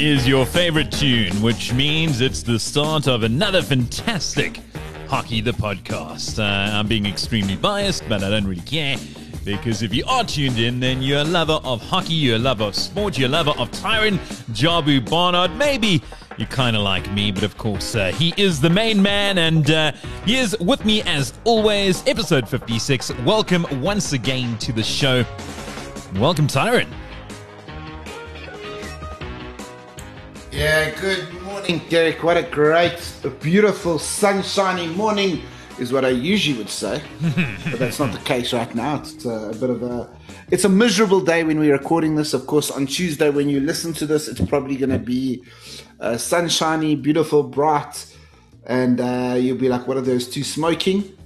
Is your favorite tune, which means it's the start of another fantastic Hockey the Podcast. Uh, I'm being extremely biased, but I don't really care. Because if you are tuned in, then you're a lover of hockey, you're a lover of sport, you're a lover of Tyron Jabu Barnard. Maybe you're kind of like me, but of course, uh, he is the main man, and uh, he is with me as always. Episode 56. Welcome once again to the show. Welcome, Tyron. Yeah, good morning, Derek. What a great, beautiful, sunshiny morning is what I usually would say, but that's not the case right now. It's a, bit of a, it's a miserable day when we're recording this. Of course, on Tuesday when you listen to this, it's probably going to be uh, sunshiny, beautiful, bright, and uh, you'll be like, "What are those two smoking?"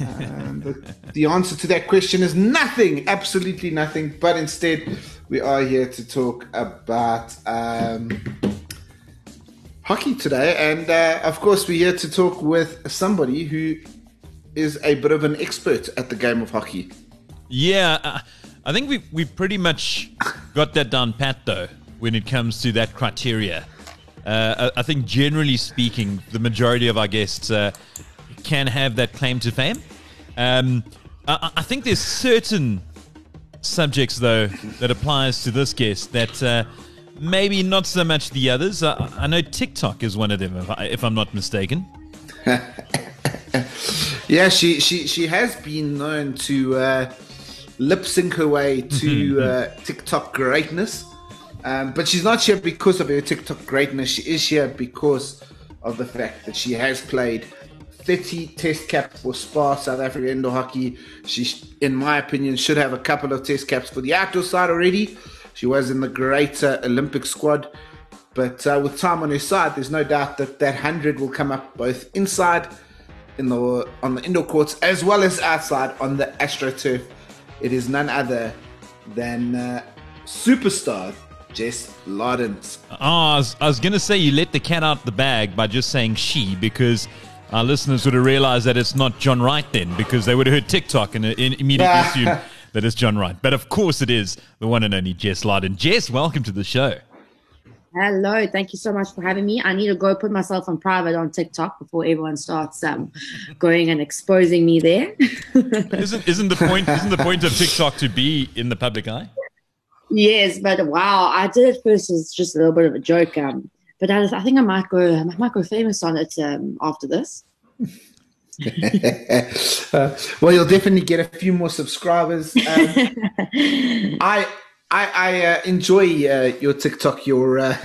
Um, the, the answer to that question is nothing, absolutely nothing. But instead, we are here to talk about. Um, hockey today, and uh, of course, we're here to talk with somebody who is a bit of an expert at the game of hockey. Yeah, uh, I think we we pretty much got that down pat though when it comes to that criteria. Uh, I, I, think generally speaking, the majority of our guests uh, can have that claim to fame. Um, I, I, think there's certain subjects though that applies to this guest that uh, maybe not so much the others. I, I know TikTok is one of them, if, I, if I'm not mistaken. yeah, she, she she has been known to uh, lip sync her way to uh, TikTok greatness, um, but she's not here because of her TikTok greatness. She is here because of the fact that she has played 30 test caps for SPAR South Africa indoor hockey. She, in my opinion, should have a couple of test caps for the outdoor side already. She was in the greater Olympic squad. But uh, with time on her side, there's no doubt that that 100 will come up both inside in the on the indoor courts as well as outside on the AstroTurf. It is none other than uh, superstar Jess Lardens. Oh, I was, I was going to say you let the cat out of the bag by just saying she because our listeners would have realized that it's not John Wright then because they would have heard TikTok and immediately assumed that it's John Wright. But of course it is the one and only Jess Larden. Jess, welcome to the show. Hello, thank you so much for having me. I need to go put myself on private on TikTok before everyone starts um, going and exposing me there. isn't isn't the point isn't the point of TikTok to be in the public eye? Yes, but wow, I did it first as just a little bit of a joke. Um, but I, I think I might go I might go famous on it um, after this. uh, well, you'll definitely get a few more subscribers. Um, I I, I uh, enjoy uh, your TikTok, your uh,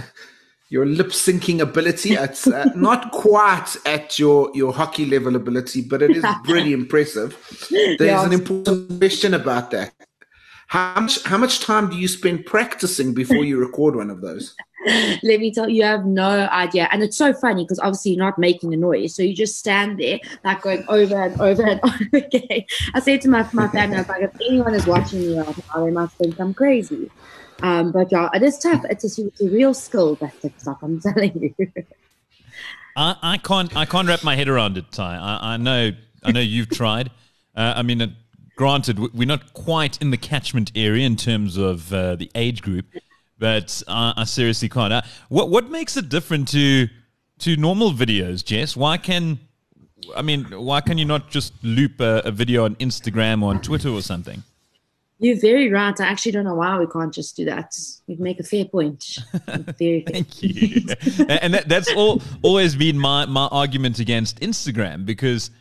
your lip syncing ability. It's uh, not quite at your your hockey level ability, but it is pretty impressive. There's an important question about that. How much how much time do you spend practicing before you record one of those? Let me tell you, you have no idea. And it's so funny because obviously you're not making a noise. So you just stand there, like going over and over and over again. I said to my, my family, I was like, if anyone is watching me right now, they must think I'm crazy. Um, but yeah, it is tough. It's a, it's a real skill, that TikTok, I'm telling you. I, I can't I can't wrap my head around it, Ty. I, I know I know you've tried. Uh, I mean, uh, granted, we're not quite in the catchment area in terms of uh, the age group, but uh, I seriously can't. Uh, what what makes it different to to normal videos, Jess? Why can I mean, why can you not just loop a, a video on Instagram or on Twitter or something? You're very right. I actually don't know why we can't just do that. You make a fair point. Very Thank you. and that, that's all always been my, my argument against Instagram because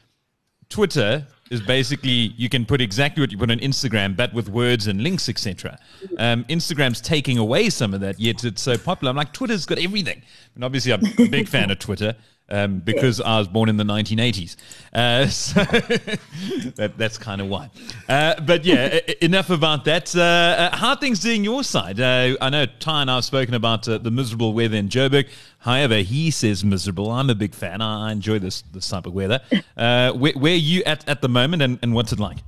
Twitter is basically you can put exactly what you put on Instagram, but with words and links, etc. Um, Instagram's taking away some of that, yet it's so popular. I'm like, Twitter's got everything. And obviously, I'm a big fan of Twitter um, because I was born in the 1980s. Uh, so that, that's kind of why. Uh, but yeah, enough about that. Uh, uh, how are things doing your side? Uh, I know Ty and I have spoken about uh, the miserable weather in Joburg. However, he says miserable. I'm a big fan. I, I enjoy this, this type of weather. where, where, are you at at the moment and, and what's it like?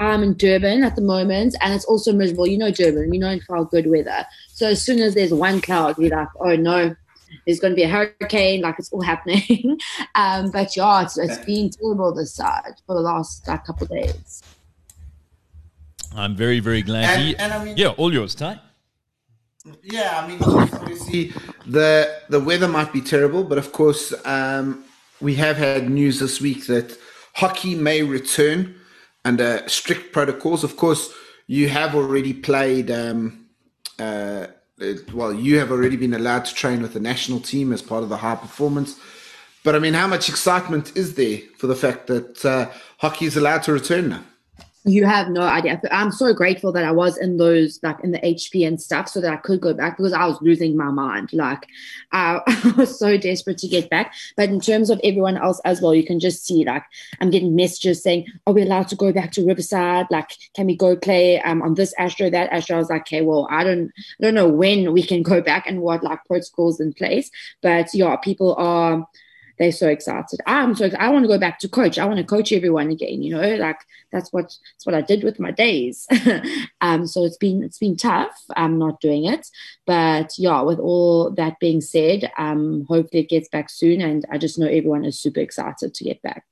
I'm in Durban at the moment, and it's also miserable. You know Durban, we know for our good weather. So as soon as there's one cloud, we're like, oh no, there's going to be a hurricane, like it's all happening. um, but yeah, it's, it's been terrible this side for the last like, couple of days. I'm very, very glad. And, and I mean, yeah, all yours, Ty. Yeah, I mean, obviously the the weather might be terrible, but of course, um, we have had news this week that hockey may return under strict protocols. Of course, you have already played. Um, uh, well, you have already been allowed to train with the national team as part of the high performance. But I mean, how much excitement is there for the fact that uh, hockey is allowed to return now? You have no idea. I'm so grateful that I was in those, like in the HP and stuff, so that I could go back because I was losing my mind. Like, I, was so desperate to get back. But in terms of everyone else as well, you can just see, like, I'm getting messages saying, Are we allowed to go back to Riverside? Like, can we go play um, on this Astro, that Astro? I was like, Okay, well, I don't, I don't know when we can go back and what like protocols in place. But yeah, people are they're so excited. I'm so I want to go back to coach. I want to coach everyone again. You know, like that's what that's what I did with my days. um, so it's been it's been tough. I'm not doing it, but yeah. With all that being said, um, hopefully it gets back soon, and I just know everyone is super excited to get back.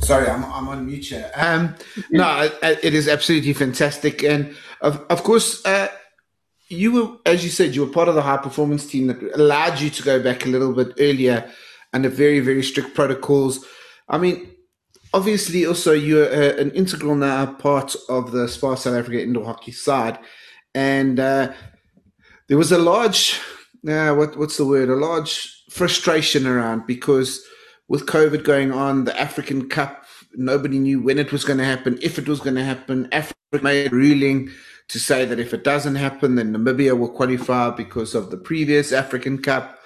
Sorry, I'm, I'm on mute here. Um, no, it is absolutely fantastic, and of of course, uh, you were, as you said, you were part of the high performance team that allowed you to go back a little bit earlier under very, very strict protocols. I mean, obviously, also you're uh, an integral now part of the SPAR South Africa indoor hockey side, and uh, there was a large, uh, what what's the word? A large frustration around because with COVID going on, the African Cup, nobody knew when it was going to happen, if it was going to happen. Africa made ruling to say that if it doesn't happen, then Namibia will qualify because of the previous African Cup.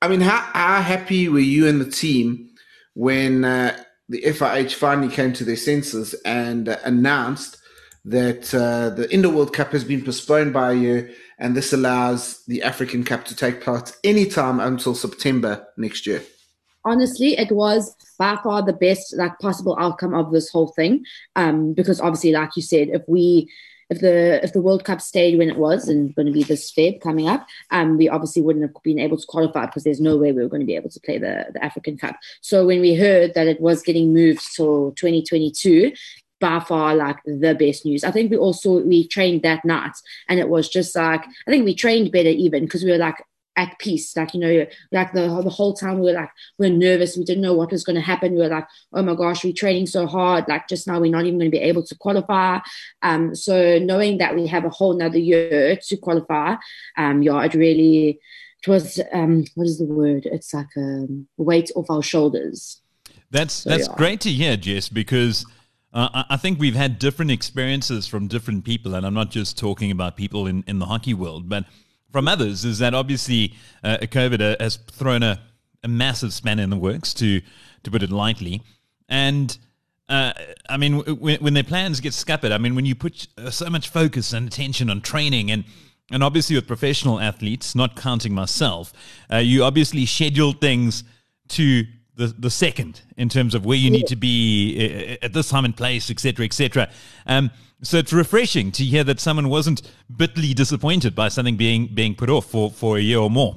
I mean, how, how happy were you and the team when uh, the FIH finally came to their senses and uh, announced that uh, the Indoor World Cup has been postponed by a year, and this allows the African Cup to take place anytime until September next year? honestly, it was by far the best like possible outcome of this whole thing. Um, because obviously, like you said, if we if the if the World Cup stayed when it was and going to be this Feb coming up, um, we obviously wouldn't have been able to qualify because there's no way we were going to be able to play the, the African Cup. So when we heard that it was getting moved till 2022, by far like the best news. I think we also we trained that night and it was just like I think we trained better even because we were like at peace. Like, you know, like the, the whole time we were like, we are nervous. We didn't know what was going to happen. We were like, oh my gosh, we're training so hard. Like just now we're not even going to be able to qualify. Um, so knowing that we have a whole nother year to qualify, um, yeah, it really, it was, um, what is the word? It's like a weight off our shoulders. That's, so, that's yeah. great to hear, Jess, because uh, I think we've had different experiences from different people. And I'm not just talking about people in, in the hockey world, but from others is that obviously uh, COVID uh, has thrown a, a massive spanner in the works, to to put it lightly. And uh, I mean, when, when, their plans get scuppered, I mean, when you put uh, so much focus and attention on training and and obviously with professional athletes, not counting myself, uh, you obviously schedule things to the, the second in terms of where you need to be uh, at this time and place, etc., etc. Um, so it's refreshing to hear that someone wasn't bitterly disappointed by something being being put off for, for a year or more.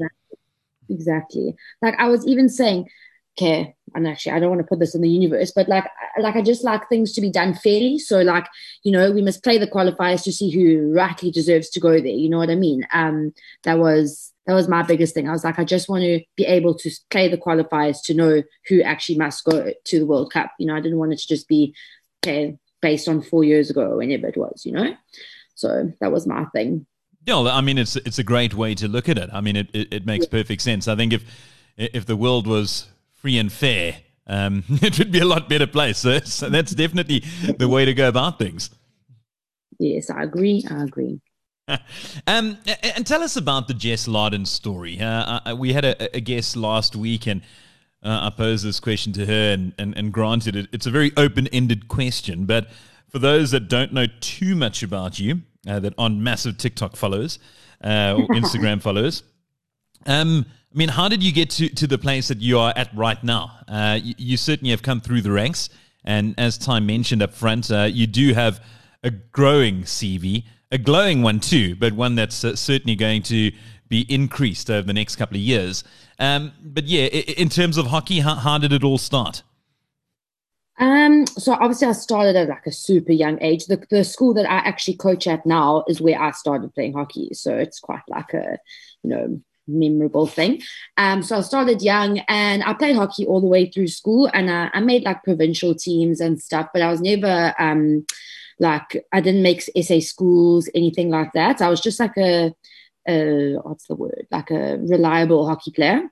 Exactly. Like I was even saying, okay, and actually I don't want to put this in the universe, but like like I just like things to be done fairly. So like, you know, we must play the qualifiers to see who rightly deserves to go there. You know what I mean? Um that was that was my biggest thing. I was like, I just want to be able to play the qualifiers to know who actually must go to the World Cup. You know, I didn't want it to just be okay, based on four years ago or whenever it was, you know? So that was my thing. Yeah, I mean, it's it's a great way to look at it. I mean, it, it, it makes yeah. perfect sense. I think if if the world was free and fair, um, it would be a lot better place. So, so that's definitely the way to go about things. Yes, I agree. I agree. um, and tell us about the Jess Larden story. Uh, uh, we had a, a guest last week, and uh, I posed this question to her, and, and, and granted, it, it's a very open ended question. But for those that don't know too much about you, uh, that aren't massive TikTok followers uh, or Instagram followers, um, I mean, how did you get to, to the place that you are at right now? Uh, you, you, certainly have come through the ranks. And as Ty mentioned up front, uh, you do have a growing CV, a glowing one too, but one that's uh, certainly going to be increased over the next couple of years. Um, but yeah, in terms of hockey, how, how did it all start? Um, so obviously I started at like a super young age. The the school that I actually coach at now is where I started playing hockey. So it's quite like a, you know, memorable thing. Um, so I started young and I played hockey all the way through school and I, I made like provincial teams and stuff, but I was never um like I didn't make SA schools, anything like that. I was just like a, a what's the word? Like a reliable hockey player.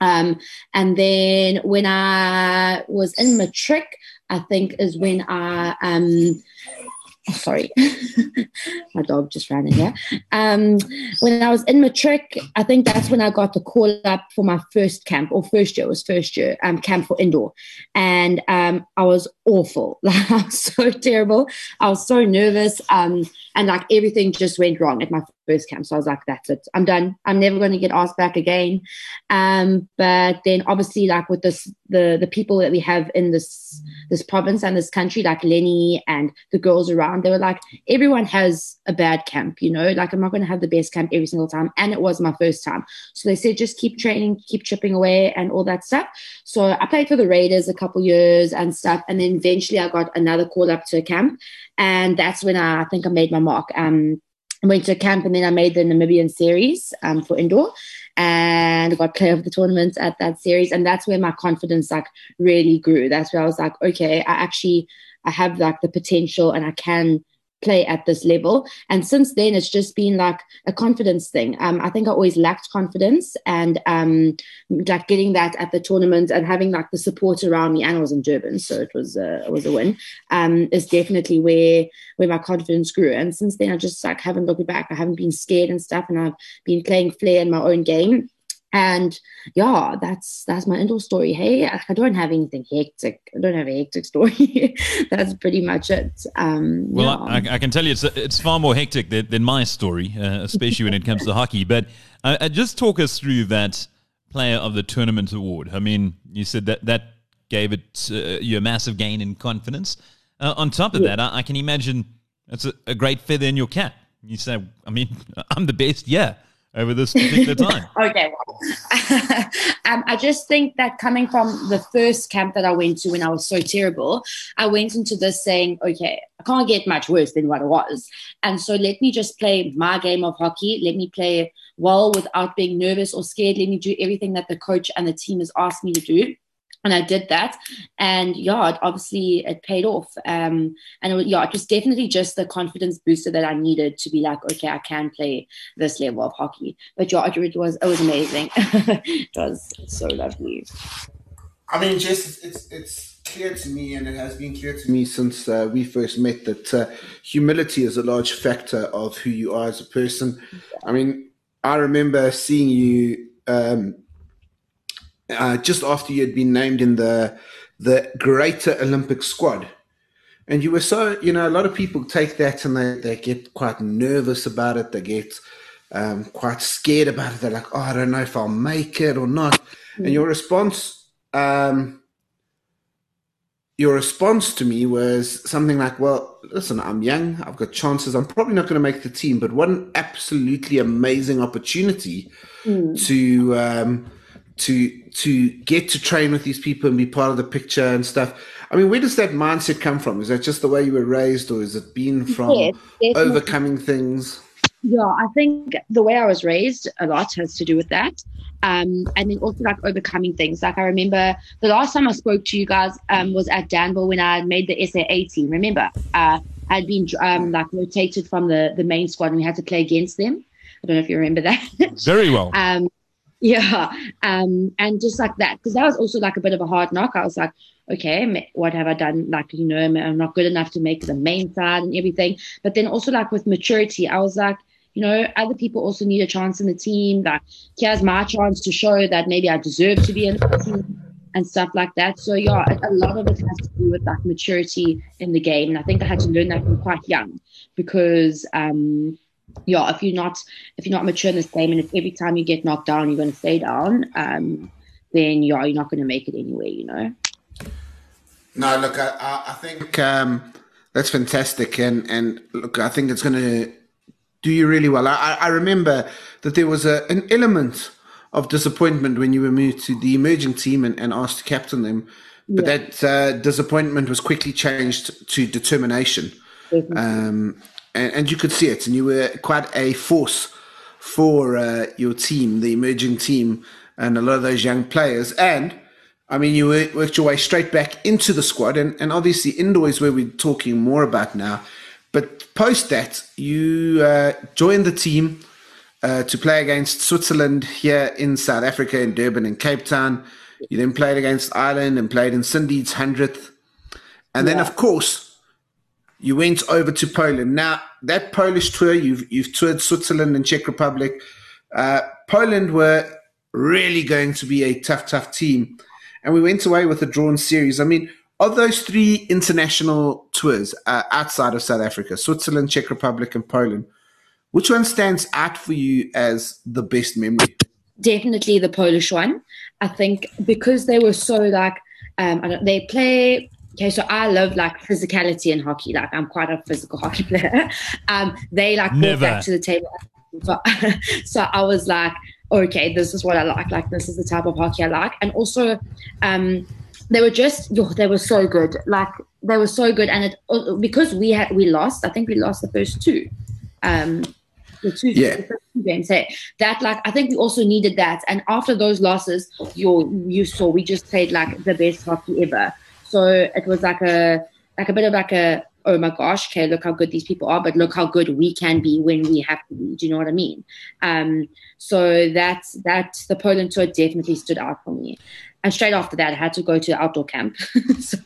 Um, and then when I was in matric, I think is when I um oh, sorry, my dog just ran in here. Um, when I was in matric, I think that's when I got the call up for my first camp or first year was first year um, camp for indoor, and um, I was awful. Like I was so terrible. I was so nervous, um, and like everything just went wrong at my first camp. So I was like, "That's it. I'm done. I'm never going to get asked back again." Um, but then obviously, like with this, the the people that we have in this this province and this country, like Lenny and the girls around, they were like, everyone has a bad camp, you know. Like I'm not going to have the best camp every single time, and it was my first time. So they said, just keep training, keep chipping away, and all that stuff. So I played for the Raiders a couple years and stuff, and then eventually I got another call up to a camp, and that's when I, I think I made my mark. Um, went to camp and then I made the Namibian series um, for indoor and got player of the tournament at that series. And that's where my confidence like really grew. That's where I was like, okay, I actually I have like the potential and I can play at this level. And since then, it's just been like a confidence thing. Um, I think I always lacked confidence and um, like getting that at the tournament and having like the support around me. And I was in Durban, so it was a, it was a win. Um, is definitely where where my confidence grew. And since then, I just like haven't looked back. I haven't been scared and stuff, and I've been playing flair in my own game and yeah that's that's my indoor story. Hey i don't have anything hectic. I don't have a hectic story. That's pretty much it. Um well yeah. I, I, can tell you it's it's far more hectic than, than my story uh, especially when it comes to hockey. But uh, uh, just talk us through that player of the tournament award. I mean you said that that gave it uh, you a massive gain in confidence. Uh, on top of yeah. that I, I, can imagine it's a, a great feather in your cap. You say i mean i'm the best yeah over this particular time? okay. um, I just think that coming from the first camp that I went to when I was so terrible, I went into this saying, okay, I can't get much worse than what it was. And so let me just play my game of hockey. Let me play well without being nervous or scared. Let me do everything that the coach and the team has asked me to do and I did that, and yeah, it obviously it paid off. Um, and it, yeah, it was definitely just the confidence booster that I needed to be like, okay, I can play this level of hockey. But yeah, it, was it was amazing. it was so lovely. I mean, just it's it's clear to me, and it has been clear to me since uh, we first met that uh, humility is a large factor of who you are as a person. I mean, I remember seeing you. Um, uh, just after you had been named in the the Greater Olympic squad. And you were so, you know, a lot of people take that and they, they get quite nervous about it. They get um, quite scared about it. They're like, oh, I don't know if I'll make it or not. Mm. And your response, um, your response to me was something like, well, listen, I'm young. I've got chances. I'm probably not going to make the team, but what an absolutely amazing opportunity mm. to, um, to to get to train with these people and be part of the picture and stuff. I mean, where does that mindset come from? Is that just the way you were raised, or is it been from yes, overcoming things? Yeah, I think the way I was raised a lot has to do with that. Um, and then also like overcoming things. Like I remember the last time I spoke to you guys um, was at Danville when I made the SAA team. Remember, uh, I'd been um, like rotated from the the main squad and we had to play against them. I don't know if you remember that. Very well. um, yeah. Um, and just like that, because that was also like a bit of a hard knock. I was like, okay, what have I done? Like, you know, I'm not good enough to make the main side and everything. But then also like with maturity, I was like, you know, other people also need a chance in the team. Like, here's my chance to show that maybe I deserve to be in the team and stuff like that. So yeah, a lot of it has to do with like maturity in the game. And I think I had to learn that from quite young because um yeah, if you're not if you're not mature in this game, and if every time you get knocked down, you're going to stay down, um, then yeah, you're not going to make it anyway. You know. No, look, I, I think um, that's fantastic, and and look, I think it's going to do you really well. I, I remember that there was a, an element of disappointment when you were moved to the emerging team and, and asked to captain them but Yeah. that uh, disappointment was quickly changed to determination. Um, and, and you could see it, and you were quite a force for uh, your team, the emerging team, and a lot of those young players. And I mean, you worked your way straight back into the squad, and, and obviously indoor is where we're talking more about now. But post that, you uh, joined the team uh, to play against Switzerland here in South Africa, in Durban and Cape Town. You then played against Ireland and played in Cindy's 100th. And then, of course, you went over to Poland. Now, that Polish tour, you've, you've toured Switzerland and Czech Republic. Uh, Poland were really going to be a tough, tough team. And we went away with a drawn series. I mean, of those three international tours uh, outside of South Africa, Switzerland, Czech Republic, and Poland, which one stands out for you as the best memory? definitely the Polish one. I think because they were so like um they play okay, so I love like physicality in hockey. Like I'm quite a physical hockey player. Um they like brought Never. that to the table. So, so I was like, okay, this is what I like. Like this is the type of hockey I like. And also um they were just yo, they were so good. Like they were so good and it because we had we lost, I think we lost the first two. Um the two, Yeah. the first two games. Hey, that like I think we also needed that. And after those losses, you you saw we just played like the best hockey ever. So it was like a like a bit of like a oh my gosh, okay, look how good these people are, but look how good we can be when we have to be. Do you know what I mean? Um, so that's that the Poland tour definitely stood out for me. And straight after that, I had to go to the outdoor camp. so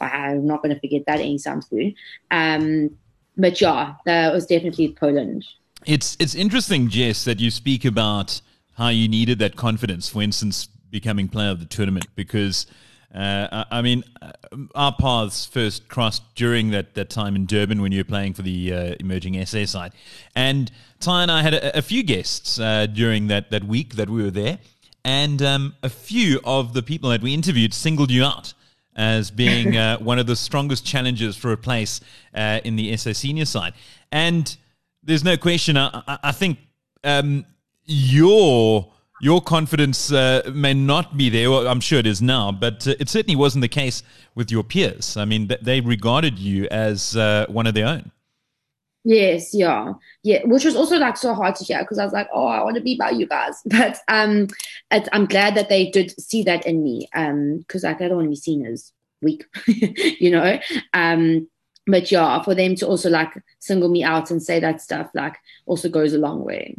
I'm not going to forget that anytime soon. Um, but yeah, that was definitely Poland. It's it's interesting, Jess, that you speak about how you needed that confidence. For instance, becoming player of the tournament, because uh, I, mean, uh, our paths first crossed during that, that time in Durban when you were playing for the uh, emerging SA side, and Ty and I had a, a few guests uh, during that that week that we were there, and um, a few of the people that we interviewed singled you out as being uh, one of the strongest challenges for a place uh, in the SA senior side. And there's no question. I, I, I think um, your your confidence uh, may not be there. Well, I'm sure it is now, but uh, it certainly wasn't the case with your peers. I mean, th- they regarded you as uh, one of their own. Yes, yeah, yeah, which was also like so hard to hear because I was like, oh, I want to be by you guys, but um, I'm glad that they did see that in me, um, because like I don't want to be seen as weak, you know, um, but yeah, for them to also like single me out and say that stuff like also goes a long way.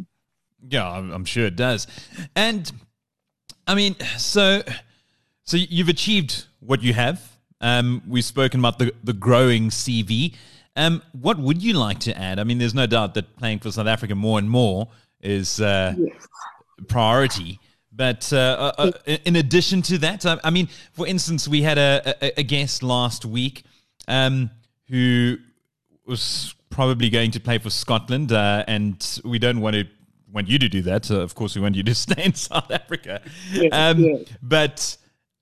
Yeah, I'm, sure it does. And I mean, so so you've achieved what you have. Um, we've spoken about the the growing CV. Um, what would you like to add? I mean, there's no doubt that playing for South Africa more and more is uh, Yes. priority. But uh, uh, uh, in addition to that, I, I mean, for instance, we had a, a, a guest last week um, who was probably going to play for Scotland, uh, and we don't want to want you to do that. Of course, we want you to stay in South Africa. Yes, um, yes. But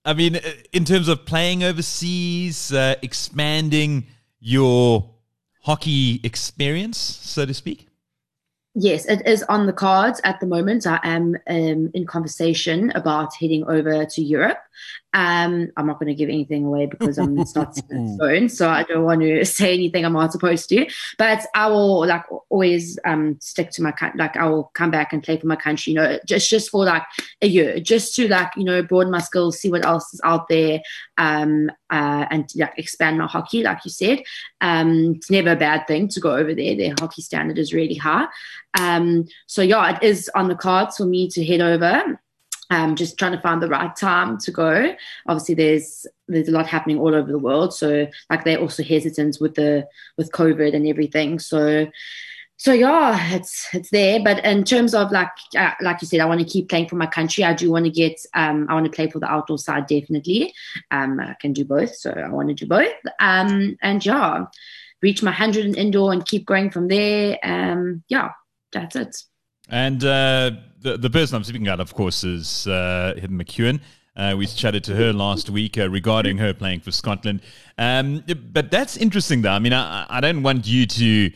I mean, uh, in terms of playing overseas, uh, expanding your hockey experience, so to speak. Yes, it is on the cards at the moment. I am um, in conversation about heading over to Europe. Um, I'm not going to give anything away because I'm it's not stone, so I don't want to say anything I'm not supposed to. But I will like always um, stick to my like I will come back and play for my country. You know, just just for like a year, just to like you know broaden my skills, see what else is out there, um, uh, and like expand my hockey. Like you said, um, it's never a bad thing to go over there. Their hockey standard is really high. Um, so yeah, it is on the cards for me to head over. Um, just trying to find the right time to go. Obviously, there's there's a lot happening all over the world, so like they're also hesitant with the with COVID and everything. So so yeah, it's it's there. But in terms of like uh, like you said, I want to keep playing for my country. I do want to get um, I want to play for the outdoor side definitely. Um, I can do both, so I want to do both. Um, and yeah, reach my hundred in indoor and keep going from there. Um, yeah, that's it. And uh, the the person I'm speaking about, of course, is uh, Hidden McEwen. Uh, we chatted to her last week uh, regarding her playing for Scotland. Um, but that's interesting, though. I mean, I, I don't want you to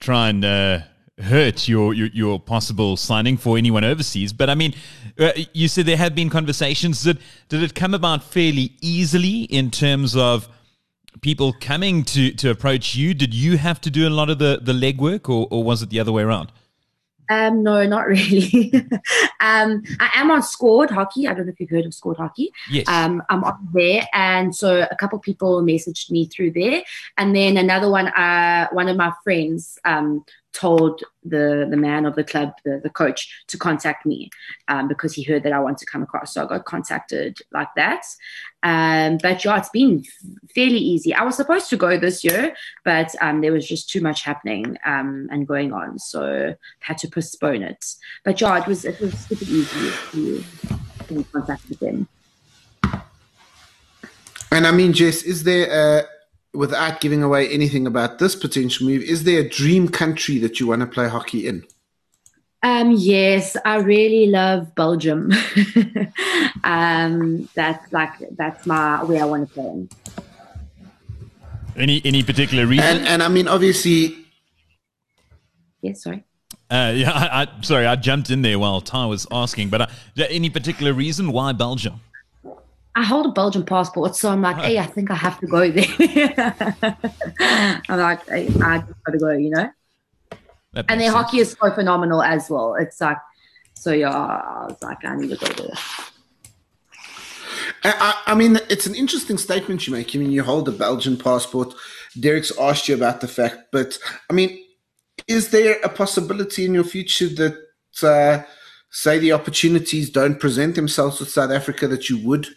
try and uh, hurt your, your, your possible signing for anyone overseas. But I mean, uh, you said there have been conversations. Did did it come about fairly easily in terms of people coming to to approach you? Did you have to do a lot of the the legwork, or or was it the other way around? Um, no, not really. um, I am on Scored Hockey. I don't know if you've heard of Scored Hockey. Yes. Um, I'm on there, and so a couple people messaged me through there, and then another one. Uh, one of my friends um told the the man of the club, the, the coach, to contact me um, because he heard that I want to come across. So I got contacted like that. Um, but yeah, it's been fairly easy. I was supposed to go this year, but um, there was just too much happening um, and going on, so I had to postpone it. But yeah, it was it was super easy to contact with them. And I mean, Jess, is there a without giving away anything about this potential move, is there a dream country that you want to play hockey in? Um, yes, I really love Belgium. um, that's like that's my where I want to play. In. Any any particular reason? And, and I mean, obviously. Yes, sorry. Uh, yeah, I, I, sorry, I jumped in there while Ty was asking, but uh, any particular reason why Belgium? I hold a Belgian passport, so I'm like, hey, I think I have to go there. I'm like, hey, I just gotta go, you know. And their hockey is so phenomenal as well. It's like, so yeah, I was like, I need to go there. I, I, mean, it's an interesting statement you make. I mean, you hold a Belgian passport. Derek's asked you about the fact, but I mean, is there a possibility in your future that, uh, say, the opportunities don't present themselves with South Africa that you would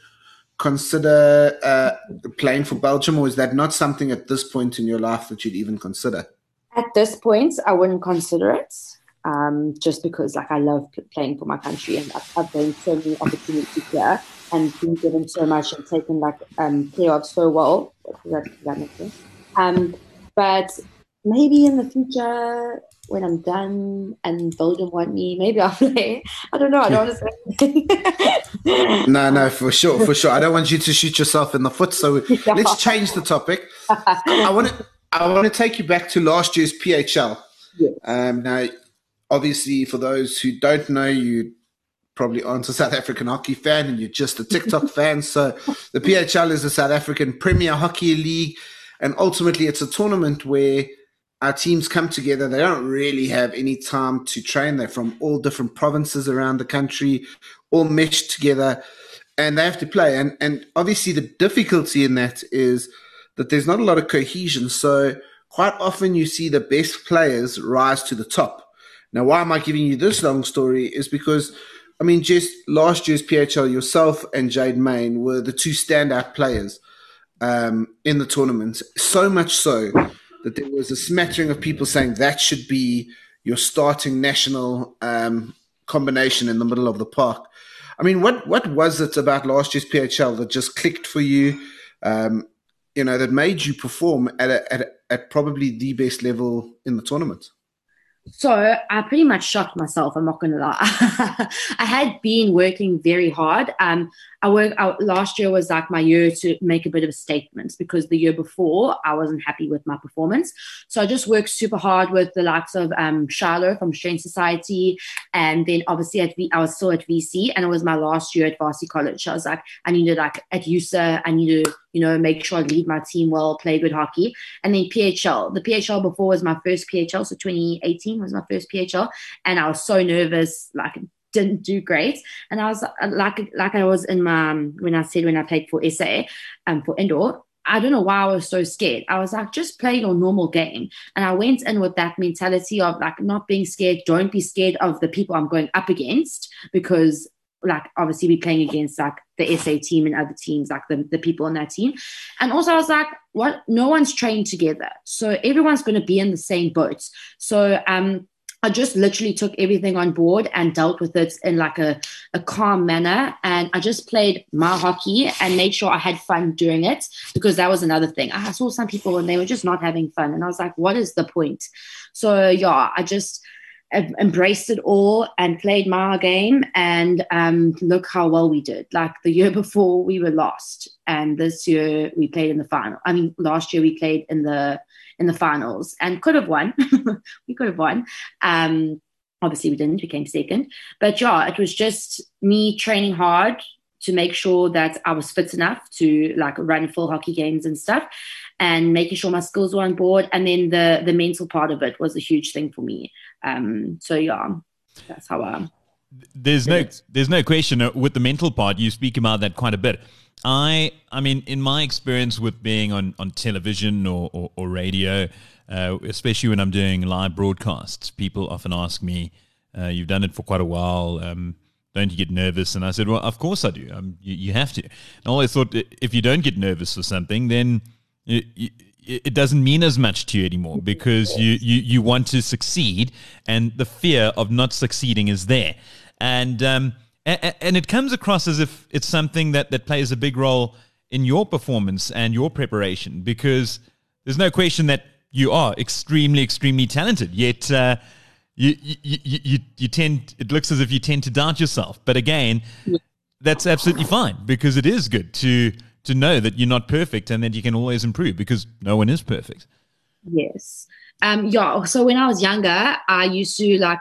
consider uh, playing for Belgium, or is that not something at this point in your life that you'd even consider? At this point, I wouldn't consider it. Um, just because, like, I love playing for my country, and I've, I've gained so many opportunities here, and been given so much, and taken like um, care of so well. That, that sense. Um, but maybe in the future, when I'm done and Belgium want me, maybe I'll play. I don't know. I don't want to say No, no, for sure, for sure. I don't want you to shoot yourself in the foot. So yeah. let's change the topic. I want to, I want to take you back to last year's PHL. Yeah. Um, now, obviously, for those who don't know, you probably aren't a South African hockey fan and you're just a TikTok fan. So the PHL is the South African Premier Hockey League. And ultimately, it's a tournament where our teams come together. They don't really have any time to train. They're from all different provinces around the country, all meshed together, and they have to play. And and obviously the difficulty in that is that there's not a lot of cohesion. So quite often you see the best players rise to the top. Now, why am I giving you this long story? Is because I mean, just last year's PHL, yourself and Jade Mayne were the two standout players um, in the tournament. So much so that there was a smattering of people saying that should be your starting national um, combination in the middle of the park. I mean, what what was it about last year's PHL that just clicked for you? Um, you know, that made you perform at a, at, a, at probably the best level in the tournament. So I pretty much shocked myself. I'm not going to lie. I had been working very hard. Um, I work out last year was like my year to make a bit of a statement because the year before I wasn't happy with my performance. So I just worked super hard with the likes of um, Charlotte from Strength Society, and then obviously at v- I was still at VC, and it was my last year at Varsity College. So I was like, I need to like at USA, I need to you know make sure I lead my team well, play good hockey, and then PHL. The PHL before was my first PHL, so 2018 was my first PHL, and I was so nervous, like didn't do great. And I was uh, like, like I was in my um, when I said when I played for SA um, for indoor. I don't know why I was so scared. I was like, just play your normal game. And I went in with that mentality of like not being scared. Don't be scared of the people I'm going up against because like obviously we're playing against like the SA team and other teams, like the, the people on that team. And also I was like, what no one's trained together. So everyone's gonna be in the same boat. So um I just literally took everything on board and dealt with it in like a, a calm manner. And I just played my hockey and made sure I had fun doing it because that was another thing. I saw some people and they were just not having fun. And I was like, what is the point? So, yeah, I just embraced it all and played my game and um, look how well we did like the year before we were lost and this year we played in the final i mean last year we played in the in the finals and could have won we could have won um, obviously we didn't we came second but yeah it was just me training hard to make sure that I was fit enough to like run full hockey games and stuff and making sure my skills were on board. And then the the mental part of it was a huge thing for me. Um, so yeah, that's how I. There's no there's no question uh, with the mental part. You speak about that quite a bit. I I mean, in my experience with being on on television or or, or radio, uh, especially when I'm doing live broadcasts, people often ask me, uh, "You've done it for quite a while." Um, don't you get nervous? And I said, well, of course I do. Um, you, you, have to. And I always thought if you don't get nervous for something, then it, it doesn't mean as much to you anymore because you, you, you want to succeed and the fear of not succeeding is there. And, um, and, and it comes across as if it's something that, that plays a big role in your performance and your preparation because there's no question that you are extremely, extremely talented. Yet, uh, you, you, you, you tend, it looks as if you tend to doubt yourself. But again, that's absolutely fine because it is good to, to know that you're not perfect and that you can always improve because no one is perfect. Yes. Um, yeah. So when I was younger, I used to like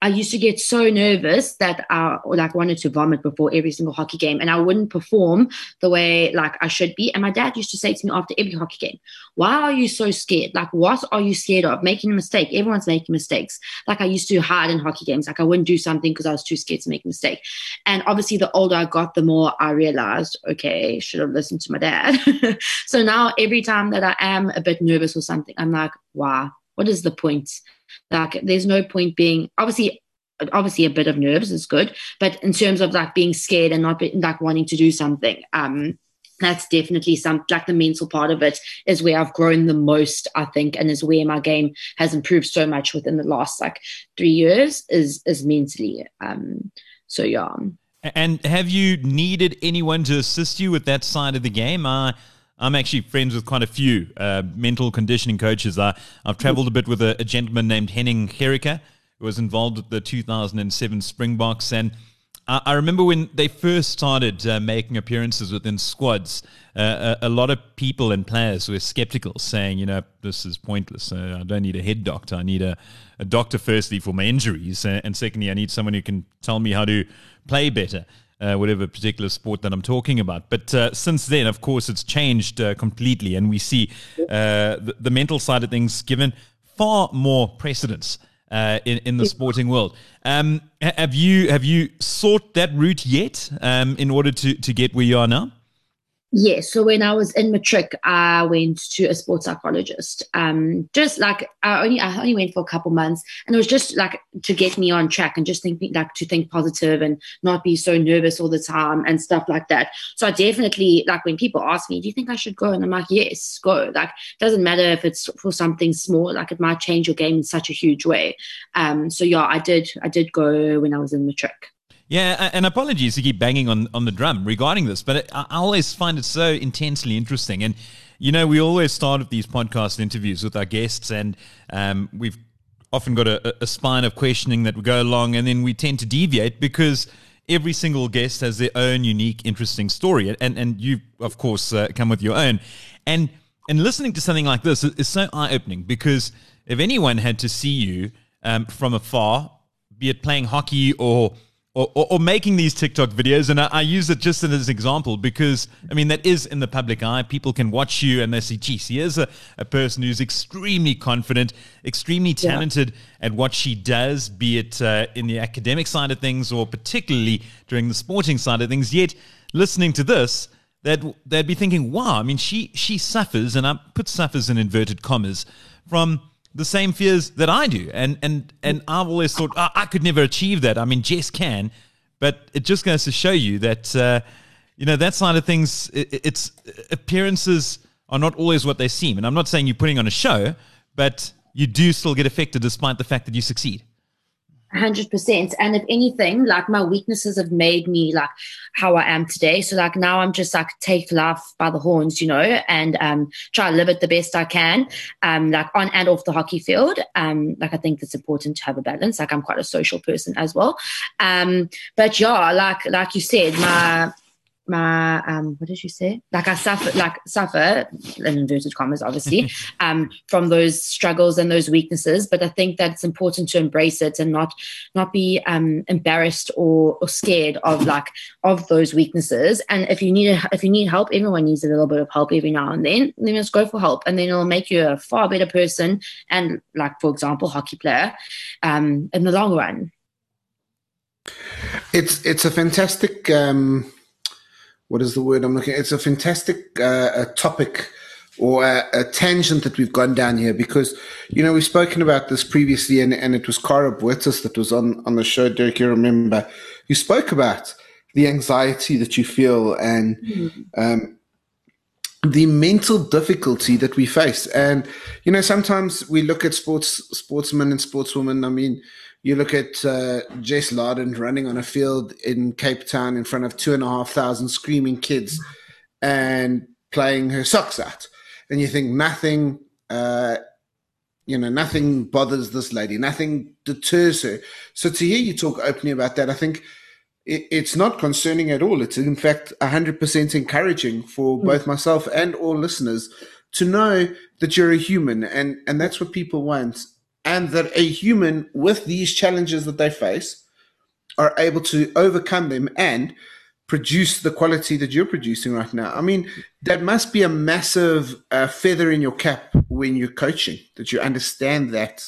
I used to get so nervous that I like wanted to vomit before every single hockey game, and I wouldn't perform the way like I should be. And my dad used to say to me after every hockey game, "Why are you so scared? Like, what are you scared of? Making a mistake? Everyone's making mistakes." Like I used to hide in hockey games. Like I wouldn't do something because I was too scared to make a mistake. And obviously, the older I got, the more I realized, okay, should have listened to my dad. so now every time that I am a bit nervous or something, I'm like, "Wow, what is the point?" Like, there's no point being obviously obviously a bit of nerves is good but in terms of like being scared and not be, like wanting to do something um that's definitely some like the mental part of it is where I've grown the most, I think, and is where my game has improved so much within the last like three years is is mentally. Um so yeah. And have you needed anyone to assist you with that side of the game? Uh I'm actually friends with quite a few uh, mental conditioning coaches. Uh, I've traveled a bit with a, a gentleman named Henning Gericke, who was involved with the 2007 Springboks. And I, I remember when they first started uh, making appearances within squads, uh, a, a, lot of people and players were skeptical, saying, you know, this is pointless. Uh, I don't need a head doctor. I need a, a doctor, firstly, for my injuries. Uh, and secondly, I need someone who can tell me how to play better uh, whatever particular sport that I'm talking about. But uh, since then, of course, it's changed uh, completely, and we see uh, the, the, mental side of things given far more precedence. Uh, in, in the sporting world, um, have you have you sought that route yet um, in order to, to get where you are now? Yes. So when I was in matric, I went to a sports psychologist. Um, just like I only I only went for a couple months, and it was just like to get me on track and just think like to think positive and not be so nervous all the time and stuff like that. So I definitely like when people ask me, "Do you think I should go?" and I'm like, "Yes, go." Like doesn't matter if it's for something small. Like it might change your game in such a huge way. Um, so yeah, I did. I did go when I was in matric. Yeah, and apologies to keep banging on, on the drum regarding this, but I always find it so intensely interesting. And, you know, we always start with these podcast interviews with our guests, and um, we've often got a, a spine of questioning that we go along, and then we tend to deviate because every single guest has their own unique, interesting story. And, and you, of course, uh, come with your own. And, and listening to something like this is so eye opening because if anyone had to see you um, from afar, be it playing hockey or or, or, or, making these TikTok videos. And I, I, use it just as an example because, I mean, that is in the public eye. People can watch you and they see, geez, here's a, a person who's extremely confident, extremely talented yeah. at what she does, be it uh, in the academic side of things or particularly during the sporting side of things. Yet, listening to this, they'd, they'd be thinking, wow, I mean, she, she suffers, and I put suffers in inverted commas, from the same fears that I do. And and and I've always thought oh, I could never achieve that. I mean, Jess can, but it just goes to show you that uh, you know that side of things. It, it's appearances are not always what they seem. And I'm not saying you're putting on a show, but you do still get affected despite the fact that you succeed. Hundred percent. And if anything, like my weaknesses have made me like how I am today. So like now I'm just like take life by the horns, you know, and um try to live it the best I can. Um like on and off the hockey field. Um like I think it's important to have a balance. Like I'm quite a social person as well. Um but yeah, like like you said, my my um what did you say? Like i suffer like suffer in inverted commas obviously um from those struggles and those weaknesses but i think that it's important to embrace it and not not be um embarrassed or, or scared of like of those weaknesses. And if you need a, if you need help everyone needs a little bit of help every now and then then just go for help. And then it'll make you a far better person and like for example hockey player um in the long run. It's it's a fantastic um what is the word I'm looking at? It's a fantastic uh, a topic or a, a, tangent that we've gone down here because, you know, we've spoken about this previously and, and it was Cara Buertas that was on, on the show, Derek, you remember. You spoke about the anxiety that you feel and mm-hmm. um, the mental difficulty that we face. And, you know, sometimes we look at sports sportsmen and sportswomen. I mean, you look at uh, Jess Larden running on a field in Cape Town in front of two and a half thousand screaming kids and playing her socks out. And you think nothing, uh, you know, nothing bothers this lady, nothing deters her. So to hear you talk openly about that, I think it, it's not concerning at all. It's in fact 100% encouraging for hmm. both myself and all listeners to know that you're a human and, and that's what people want and that a human with these challenges that they face are able to overcome them and produce the quality that you're producing right now. I mean, that must be a massive uh, feather in your cap when you're coaching, that you understand that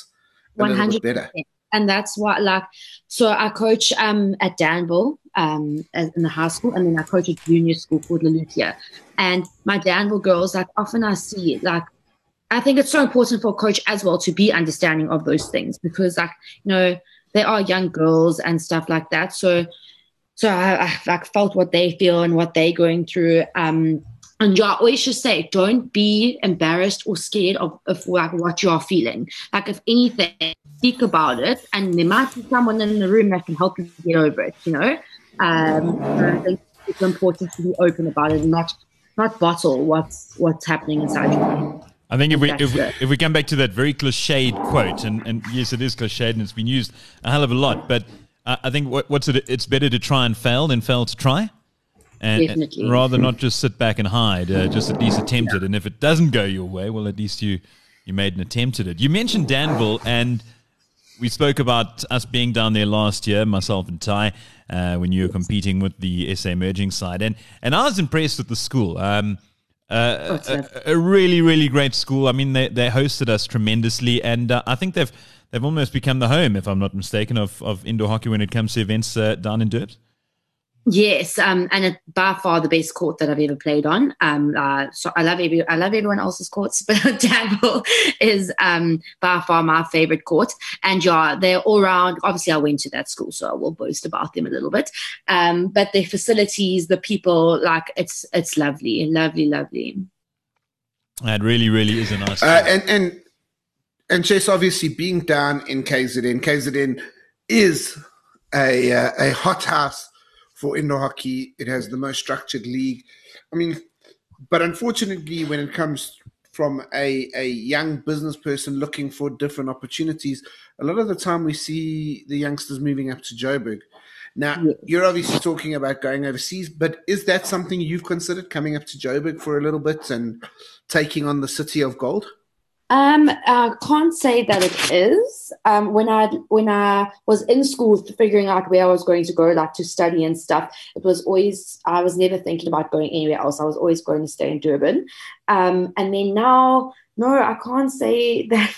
a 100%. little bit better. And that's what, like, so I coach um, at Danville um, in the high school, and then I coach at junior school called Lelutiya. And my Danville girls, like, often I see, like, I think it's so important for a coach as well to be understanding of those things because, like, you know, they are young girls and stuff like that. So, so I, I like felt what they feel and what they're going through. Um, and you always just say, don't be embarrassed or scared of, of like what you are feeling. Like, if anything, speak about it, and there might be someone in the room that can help you get over it. You know, um, I think it's important to be open about it and not not bottle what's what's happening inside you. I think if we, if we, if we come back to that very cliched quote, and, and yes, it is cliched and it's been used a hell of a lot, but uh, I think what, what's it? It's better to try and fail than fail to try, and, and rather not just sit back and hide, uh, just at least attempt yeah. it. And if it doesn't go your way, well, at least you you made an attempt at it. You mentioned Danville, and we spoke about us being down there last year, myself and Ty, uh, when you were competing with the SA Emerging side, and and I was impressed with the school. Um, uh, a, a, really, really great school. I mean, they, they hosted us tremendously, and uh, I think they've they've almost become the home, if I'm not mistaken, of, of indoor hockey when it comes to events uh, down in Durbs. Yes, um, and it's by far the best court that I've ever played on. Um, uh, so I love every, I love everyone else's courts, but Danville is um, by far my favorite court. And yeah, they're all around. Obviously, I went to that school, so I will boast about them a little bit. Um, but the facilities, the people, like it's it's lovely, lovely, lovely. It really, really is a nice. Uh, and and and Chase, obviously, being down in KZN, KZN is a uh, a hothouse for indoor hockey. It has the most structured league. I mean, but unfortunately, when it comes from a, a young business person looking for different opportunities, a lot of the time we see the youngsters moving up to Joburg. Now, you're obviously talking about going overseas, but is that something you've considered coming up to Joburg for a little bit and taking on the city of gold? Um, I can't say that it is. Um, when I when I was in school figuring out where I was going to go, like to study and stuff, it was always I was never thinking about going anywhere else. I was always going to stay in Durban. Um, and then now, no, I can't say that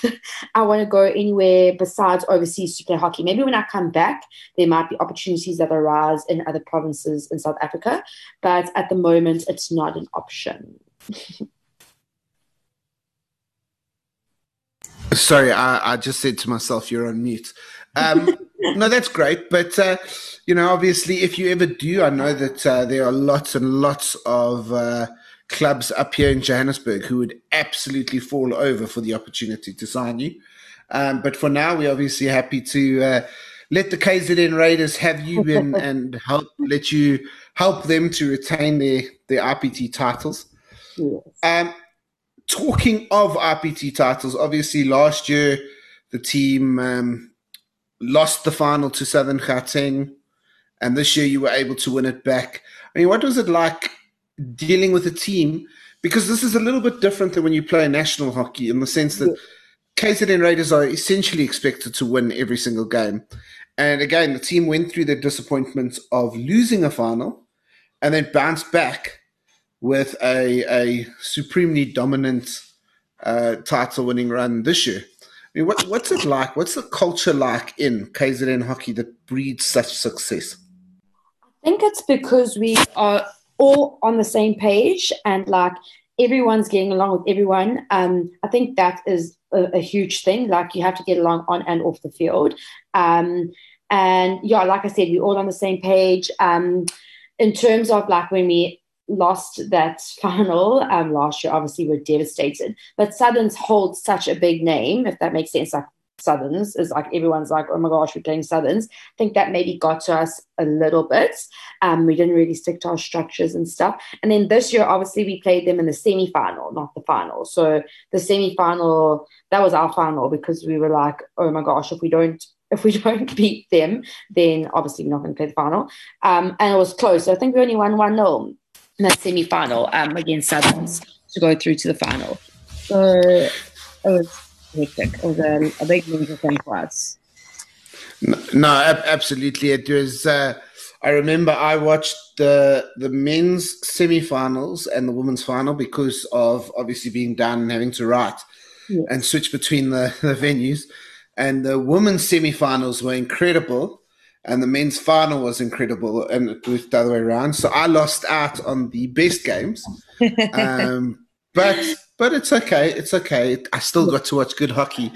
I want to go anywhere besides overseas to play hockey. Maybe when I come back, there might be opportunities that arise in other provinces in South Africa, but at the moment, it's not an option. Sorry, I, I, just said to myself, you're on mute. Um, no, that's great. But, uh, you know, obviously, if you ever do, I know that uh, there are lots and lots of uh, clubs up here in Johannesburg who would absolutely fall over for the opportunity to sign you. Um, but for now, we're obviously happy to uh, let the KZN Raiders have you in and help let you help them to retain their their IPT titles. Yes. Um, talking of IPT titles, obviously last year the team um, lost the final to Southern Gauteng, and this year you were able to win it back. I mean, what was it like dealing with a team? Because this is a little bit different than when you play national hockey in the sense that KZN Raiders are essentially expected to win every single game. And again, the team went through the disappointment of losing a final and then bounced back with a, a supremely dominant uh, title winning run this year. I mean, what, what's it like? What's the culture like in KZN hockey that breeds such success? I think it's because we are all on the same page and like everyone's getting along with everyone. Um, I think that is a, a, huge thing. Like you have to get along on and off the field. Um, and yeah, like I said, we're all on the same page. Um, in terms of like when we lost that final um, last year, obviously we're devastated. But Southerns hold such a big name, if that makes sense. Like Southerns is like everyone's like, oh my gosh, we're playing Southerns. I think that maybe got to us a little bit. Um, we didn't really stick to our structures and stuff. And then this year, obviously, we played them in the semi final, not the final. So the semi final, that was our final because we were like, oh my gosh, if we don't if we don't beat them, then obviously we're not going to play the final. Um, and it was close. So I think we only won 1 0 in that semi final um, against Southerns to go through to the final. So it was hectic. It was a, a big mental thing for us. No, no absolutely. It was. Uh, I remember I watched the the men's semi-finals and the women's final because of obviously being down and having to write yeah. and switch between the, the venues. And the women's semi-finals were incredible and the men's final was incredible, and it was the other way around. So I lost out on the best games, um, but but it's okay. It's okay. I still got to watch good hockey.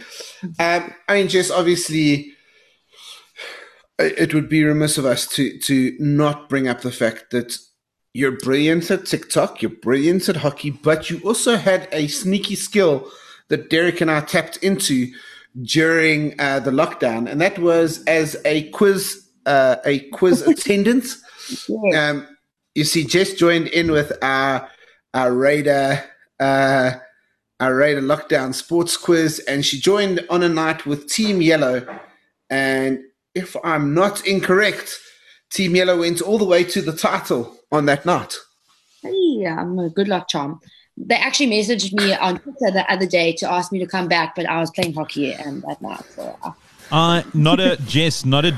Um, I mean, just obviously, it would be remiss of us to to not bring up the fact that you're brilliant at TikTok, you're brilliant at hockey, but you also had a sneaky skill that Derek and I tapped into during uh, the lockdown, and that was as a quiz uh, a quiz attendant. Um, you see, Jess joined in with our our Raider uh, our Raider lockdown sports quiz, and she joined on a night with Team Yellow. And if I'm not incorrect, Team Yellow went all the way to the title on that night. Hey, um, good luck, Charm they actually messaged me on Twitter the other day to ask me to come back, but I was playing hockey and that night. So, uh, uh, not a Jess, not a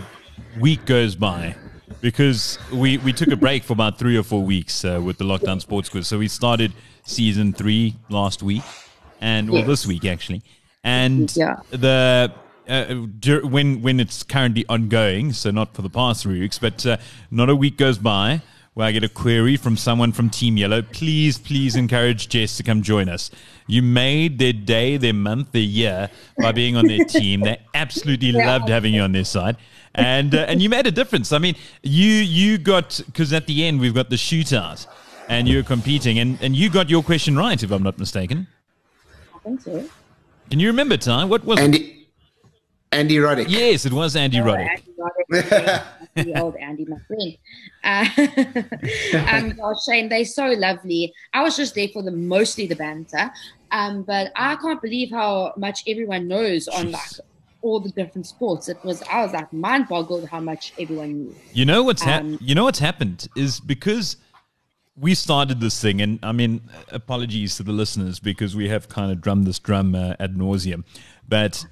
week goes by because we we took a break for about three or four weeks uh, with the lockdown sports quiz. So we started season three last week, and well, yes. this week actually, and yeah. the. Uh, when when it's currently ongoing, so not for the past three weeks, but uh, not a week goes by where I get a query from someone from Team Yellow. Please, please encourage Jess to come join us. You made their day, their month, their year by being on their team. They absolutely loved having you on their side. And uh, and you made a difference. I mean, you you got because at the end we've got the shootout, and you're competing, and, and you got your question right, if I'm not mistaken. I think so. Can you remember, Ty? What was Andy Andy Roddick? Yes, it was Andy oh, Roddick. Andy Roddick the old Andy, my friend. Uh, um, gosh, Shane, they're so lovely. I was just there for the mostly the banter, um, but I can't believe how much everyone knows on like all the different sports. It was I was like mind boggled how much everyone knew. You know what's ha- um, you know what's happened is because we started this thing, and I mean, apologies to the listeners because we have kind of drummed this drum uh, ad nauseum. But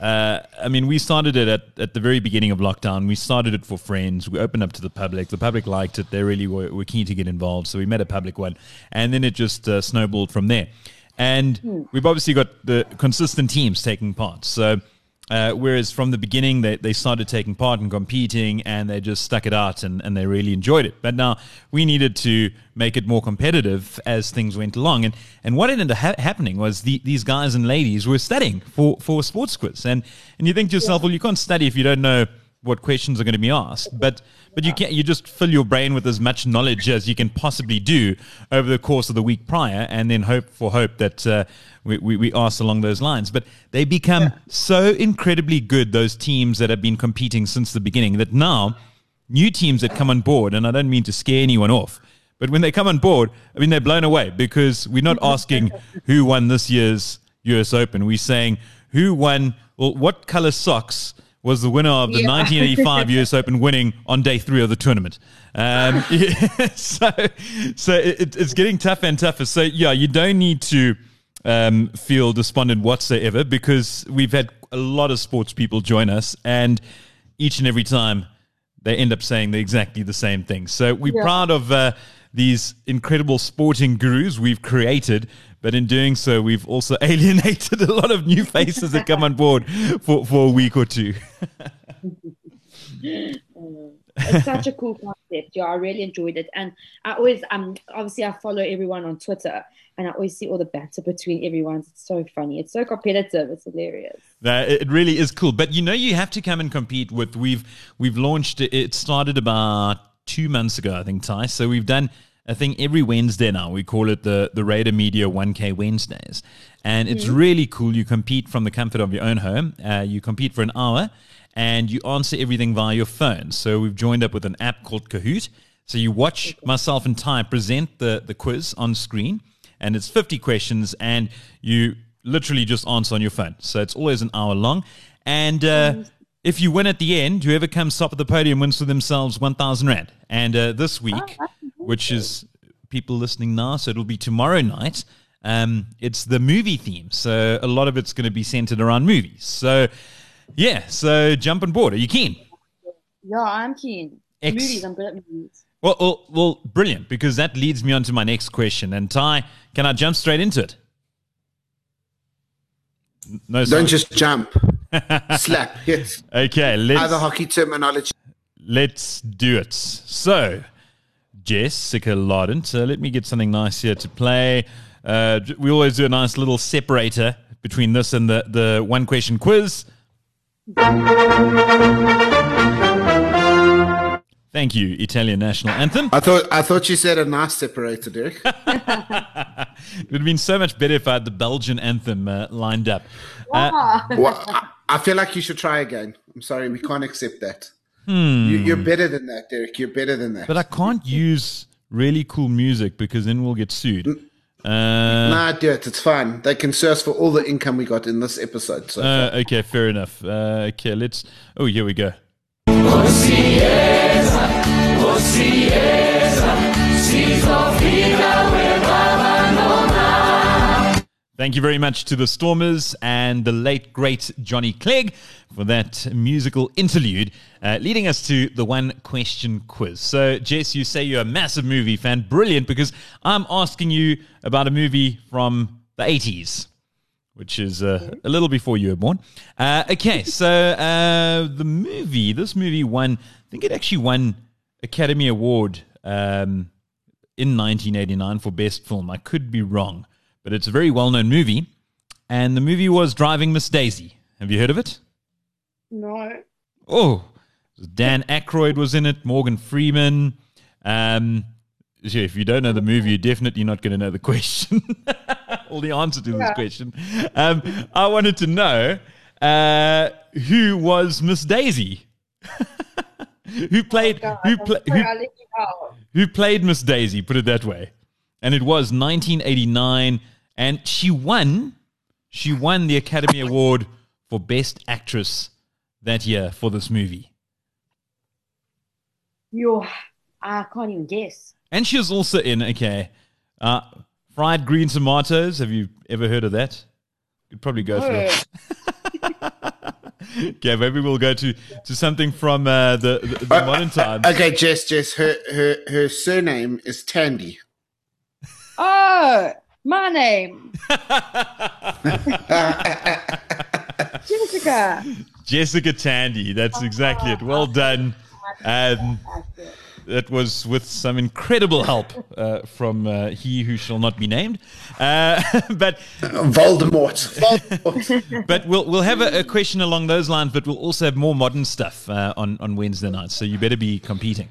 uh, I mean, we started it at, at the very beginning of lockdown. We started it for friends. We opened up to the public. The public liked it. They really were, were keen to get involved. So we made a public one. And then it just uh, snowballed from there. And hmm. we've obviously got the consistent teams taking part. So uh, whereas from the beginning, they, they started taking part and competing and they just stuck it out and, and they really enjoyed it. But now we needed to make it more competitive as things went along. And, and what ended up ha- happening was the, these guys and ladies were studying for, for sports quiz. And, and you think to yourself, yeah. well, you can't study if you don't know what questions are going to be asked, but but you can you just fill your brain with as much knowledge as you can possibly do over the course of the week prior, and then hope for hope that uh, we, we we ask along those lines. But they become yeah. so incredibly good those teams that have been competing since the beginning that now new teams that come on board, and I don't mean to scare anyone off. But when they come on board, I mean, they're blown away because we're not asking who won this year's US Open. We're saying who won, well, what color socks was the winner of the yeah. 1985 US Open winning on day three of the tournament. Um, yeah, so so it, it's getting tougher and tougher. So, yeah, you don't need to um, feel despondent whatsoever because we've had a lot of sports people join us, and each and every time they end up saying the exactly the same thing. So we're yeah. proud of uh, these incredible sporting gurus we've created, but in doing so, we've also alienated a lot of new faces that come on board for, for a week or two. it's such a cool concept. Yeah, I really enjoyed it, and I always um obviously I follow everyone on Twitter, and I always see all the banter between everyone. It's so funny. It's so competitive. It's hilarious. Uh, it really is cool. But you know, you have to come and compete with. We've we've launched. It started about two months ago, I think, Ty. So we've done I think every Wednesday now we call it the the Raider Media 1K Wednesdays, and it's mm-hmm. really cool. You compete from the comfort of your own home. Uh, you compete for an hour, and you answer everything via your phone. So we've joined up with an app called Kahoot. So you watch myself and Ty present the the quiz on screen, and it's 50 questions, and you literally just answer on your phone. So it's always an hour long, and. Uh, if you win at the end, whoever comes top of the podium wins for themselves 1,000 Rand. And uh, this week, oh, which is people listening now, so it'll be tomorrow night. Um, it's the movie theme, so a lot of it's going to be centered around movies. So, yeah, so jump on board. Are you keen? Yeah, I'm keen. X. Movies, I'm good at movies. Well, well, well, brilliant, because that leads me on to my next question. And Ty, can I jump straight into it? No, sorry. Don't just jump. Slap, Yes. Okay, let's. Other hockey terminology. Let's do it. So, Jessica Lawden. So let me get something nice here to play. Uh, we always do a nice little separator between this and the, the one question quiz. Thank you, Italian national anthem. I thought I thought you said a nice separator, Derek. it would have been so much better if I had the Belgian anthem uh, lined up. Uh, well, I, I feel like you should try again. I'm sorry, we can't accept that. Hmm. You, are better than that, Derek. You're better than that. But I can't use really cool music because then we'll get sued. Uh, nah, do it. It's fine. They can search for all the income we got in this episode. So uh, okay, fair enough. Uh, okay, let's. Oh, here we go. Thank you very much to the Stormers and the late, great Johnny Clegg for that musical interlude, uh, leading us to the one question quiz. So, Jess, you say you're a massive movie fan. Brilliant, because I'm asking you about a movie from the 80s, which is uh, a little before you were born. Uh, okay, so uh, the movie, this movie won, I think it actually won Academy Award um, in 1989 for Best Film. I could be wrong but it's a very well known movie. And the movie was Driving Miss Daisy. Have you heard of it? No. Oh, Dan Aykroyd was in it, Morgan Freeman. Um, if you don't know the movie, you're definitely not going to know the question or the answer to yeah. this question. Um, I wanted to know uh, who was Miss Daisy? who played oh who, pla- who, who played Miss Daisy? Put it that way. And it was 1989 and she won. She won the Academy Award for Best Actress that year for this movie. Yo, I can't even guess. And she was also in okay, uh, fried green tomatoes. Have you ever heard of that? You'd probably go no. through. okay, maybe we'll go to, to something from uh, the, the, the uh, modern times. Okay, Jess, Jess, her her her surname is Tandy. Oh, my name. Jessica. Jessica Tandy. That's exactly it. Well done. Um, that was with some incredible help uh, from uh, he who shall not be named. Uh, but Voldemort. Voldemort. but we'll we'll have a, a, question along those lines. But we'll also have more modern stuff uh, on on Wednesday night. So you better be competing.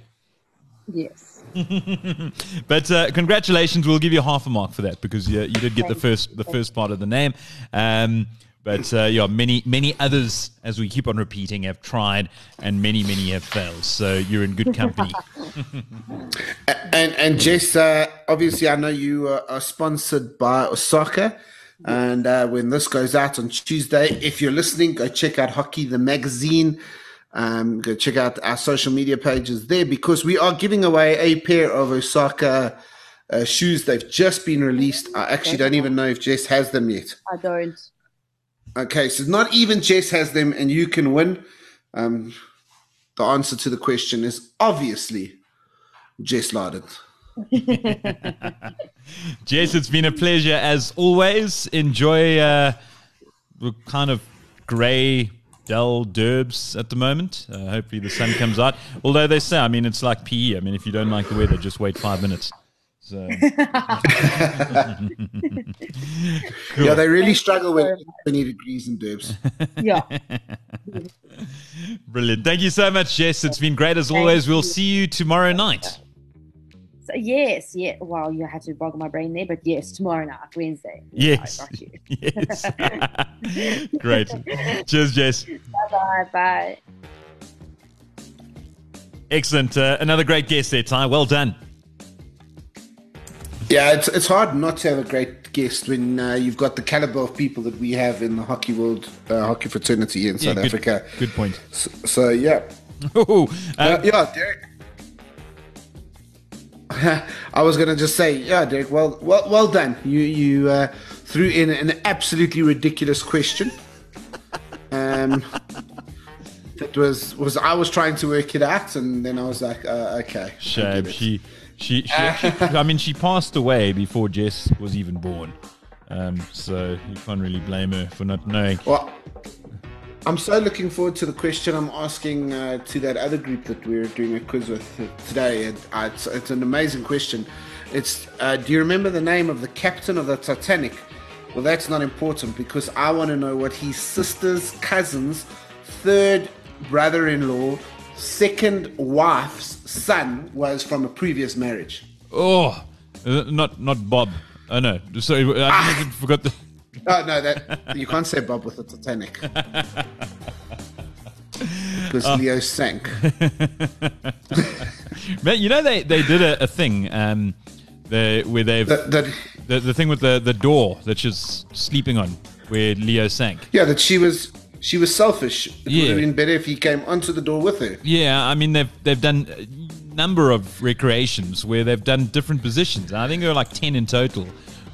Yes. but uh, congratulations! We'll give you half a mark for that because you, you did get the first the first part of the name. Um, but uh, yeah, many many others, as we keep on repeating, have tried, and many many have failed. So you're in good company. and and Jess, uh, obviously, I know you are sponsored by Osaka. And uh, when this goes out on Tuesday, if you're listening, go check out Hockey the magazine. Um, go check out our social media pages there because we are giving away a pair of Osaka uh, shoes. They've just been released. I actually don't even know if Jess has them yet. I don't. Okay, so not even Jess has them, and you can win. Um, the answer to the question is obviously Jess Larden. Jess, it's been a pleasure as always. Enjoy uh, the kind of grey dull derbs at the moment. Uh, hopefully the sun comes out. Although they say, I mean, it's like PE. I mean, if you don't like the weather, just wait five minutes. So. cool. Yeah, they really struggle with 20 degrees in Durbs. yeah. Brilliant. Thank you so much, Jess. It's been great as Thank always. You. We'll see you tomorrow night. So, yes, yeah. Well, you had to bog my brain there, but yes, tomorrow night, Wednesday. Yes. yes. Great. Cheers, Jess. Bye-bye. Bye. Excellent. Uh, another great guest there, Ty. Well done. Yeah, it's it's hard not to have a great guest when uh, you've got the caliber of people that we have in the hockey world, uh, hockey fraternity in yeah, South good, Africa. Good point. So, so yeah. Ooh, uh, yeah, Derek. I was gonna just say, yeah, Derek. Well, well, well done. You you uh, threw in an absolutely ridiculous question. Um, that was was I was trying to work it out, and then I was like, uh, okay. Shame she she, she actually, I mean, she passed away before Jess was even born. Um, so you can't really blame her for not knowing. Well, I'm so looking forward to the question I'm asking uh, to that other group that we're doing a quiz with today. It, uh, it's, it's, an amazing question. It's uh, Do you remember the name of the captain of the Titanic? Well, that's not important because I want to know what his sister's cousin's third brother in law second wife's son was from a previous marriage. Oh, uh, not not Bob. Oh no, sorry, I ah. forgot the. Oh no, that you can't say Bob with the Titanic because oh. Leo sank. Man, you know they, they did a, a thing um, the, where they've that, that, the, the thing with the, the door that she's sleeping on where Leo sank. Yeah, that she was she was selfish. It yeah. would have been better if he came onto the door with her. Yeah, I mean they've they've done a number of recreations where they've done different positions. I think there were like ten in total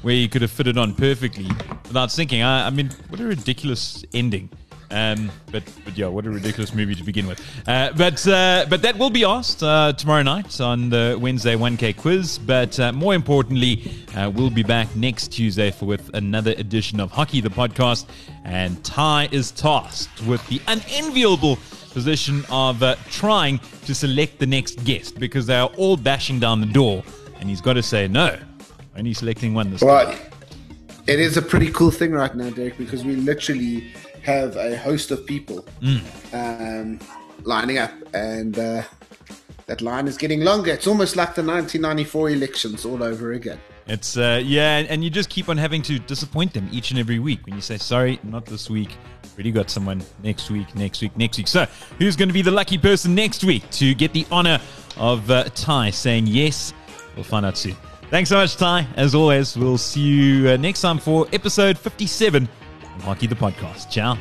where you could have fitted on perfectly without sinking. I, I mean, what a ridiculous ending. Um, but but yeah, what a ridiculous movie to begin with. Uh, but uh, but that will be asked uh, tomorrow night on the Wednesday 1K quiz. But uh, more importantly, uh, we'll be back next Tuesday for with another edition of Hockey the podcast. And Ty is tasked with the unenviable position of uh, trying to select the next guest because they are all bashing down the door, and he's got to say no. Only selecting one this well, time. It is a pretty cool thing right now, Derek, because we literally have a host of people mm. um, lining up, and uh, that line is getting longer. It's almost like the 1994 elections all over again. It's uh, yeah, and you just keep on having to disappoint them each and every week when you say sorry, not this week. Already got someone next week, next week, next week. So, who's going to be the lucky person next week to get the honor of uh, Ty saying yes? We'll find out soon. Thanks so much, Ty. As always, we'll see you uh, next time for episode 57 of Hockey the Podcast. Ciao.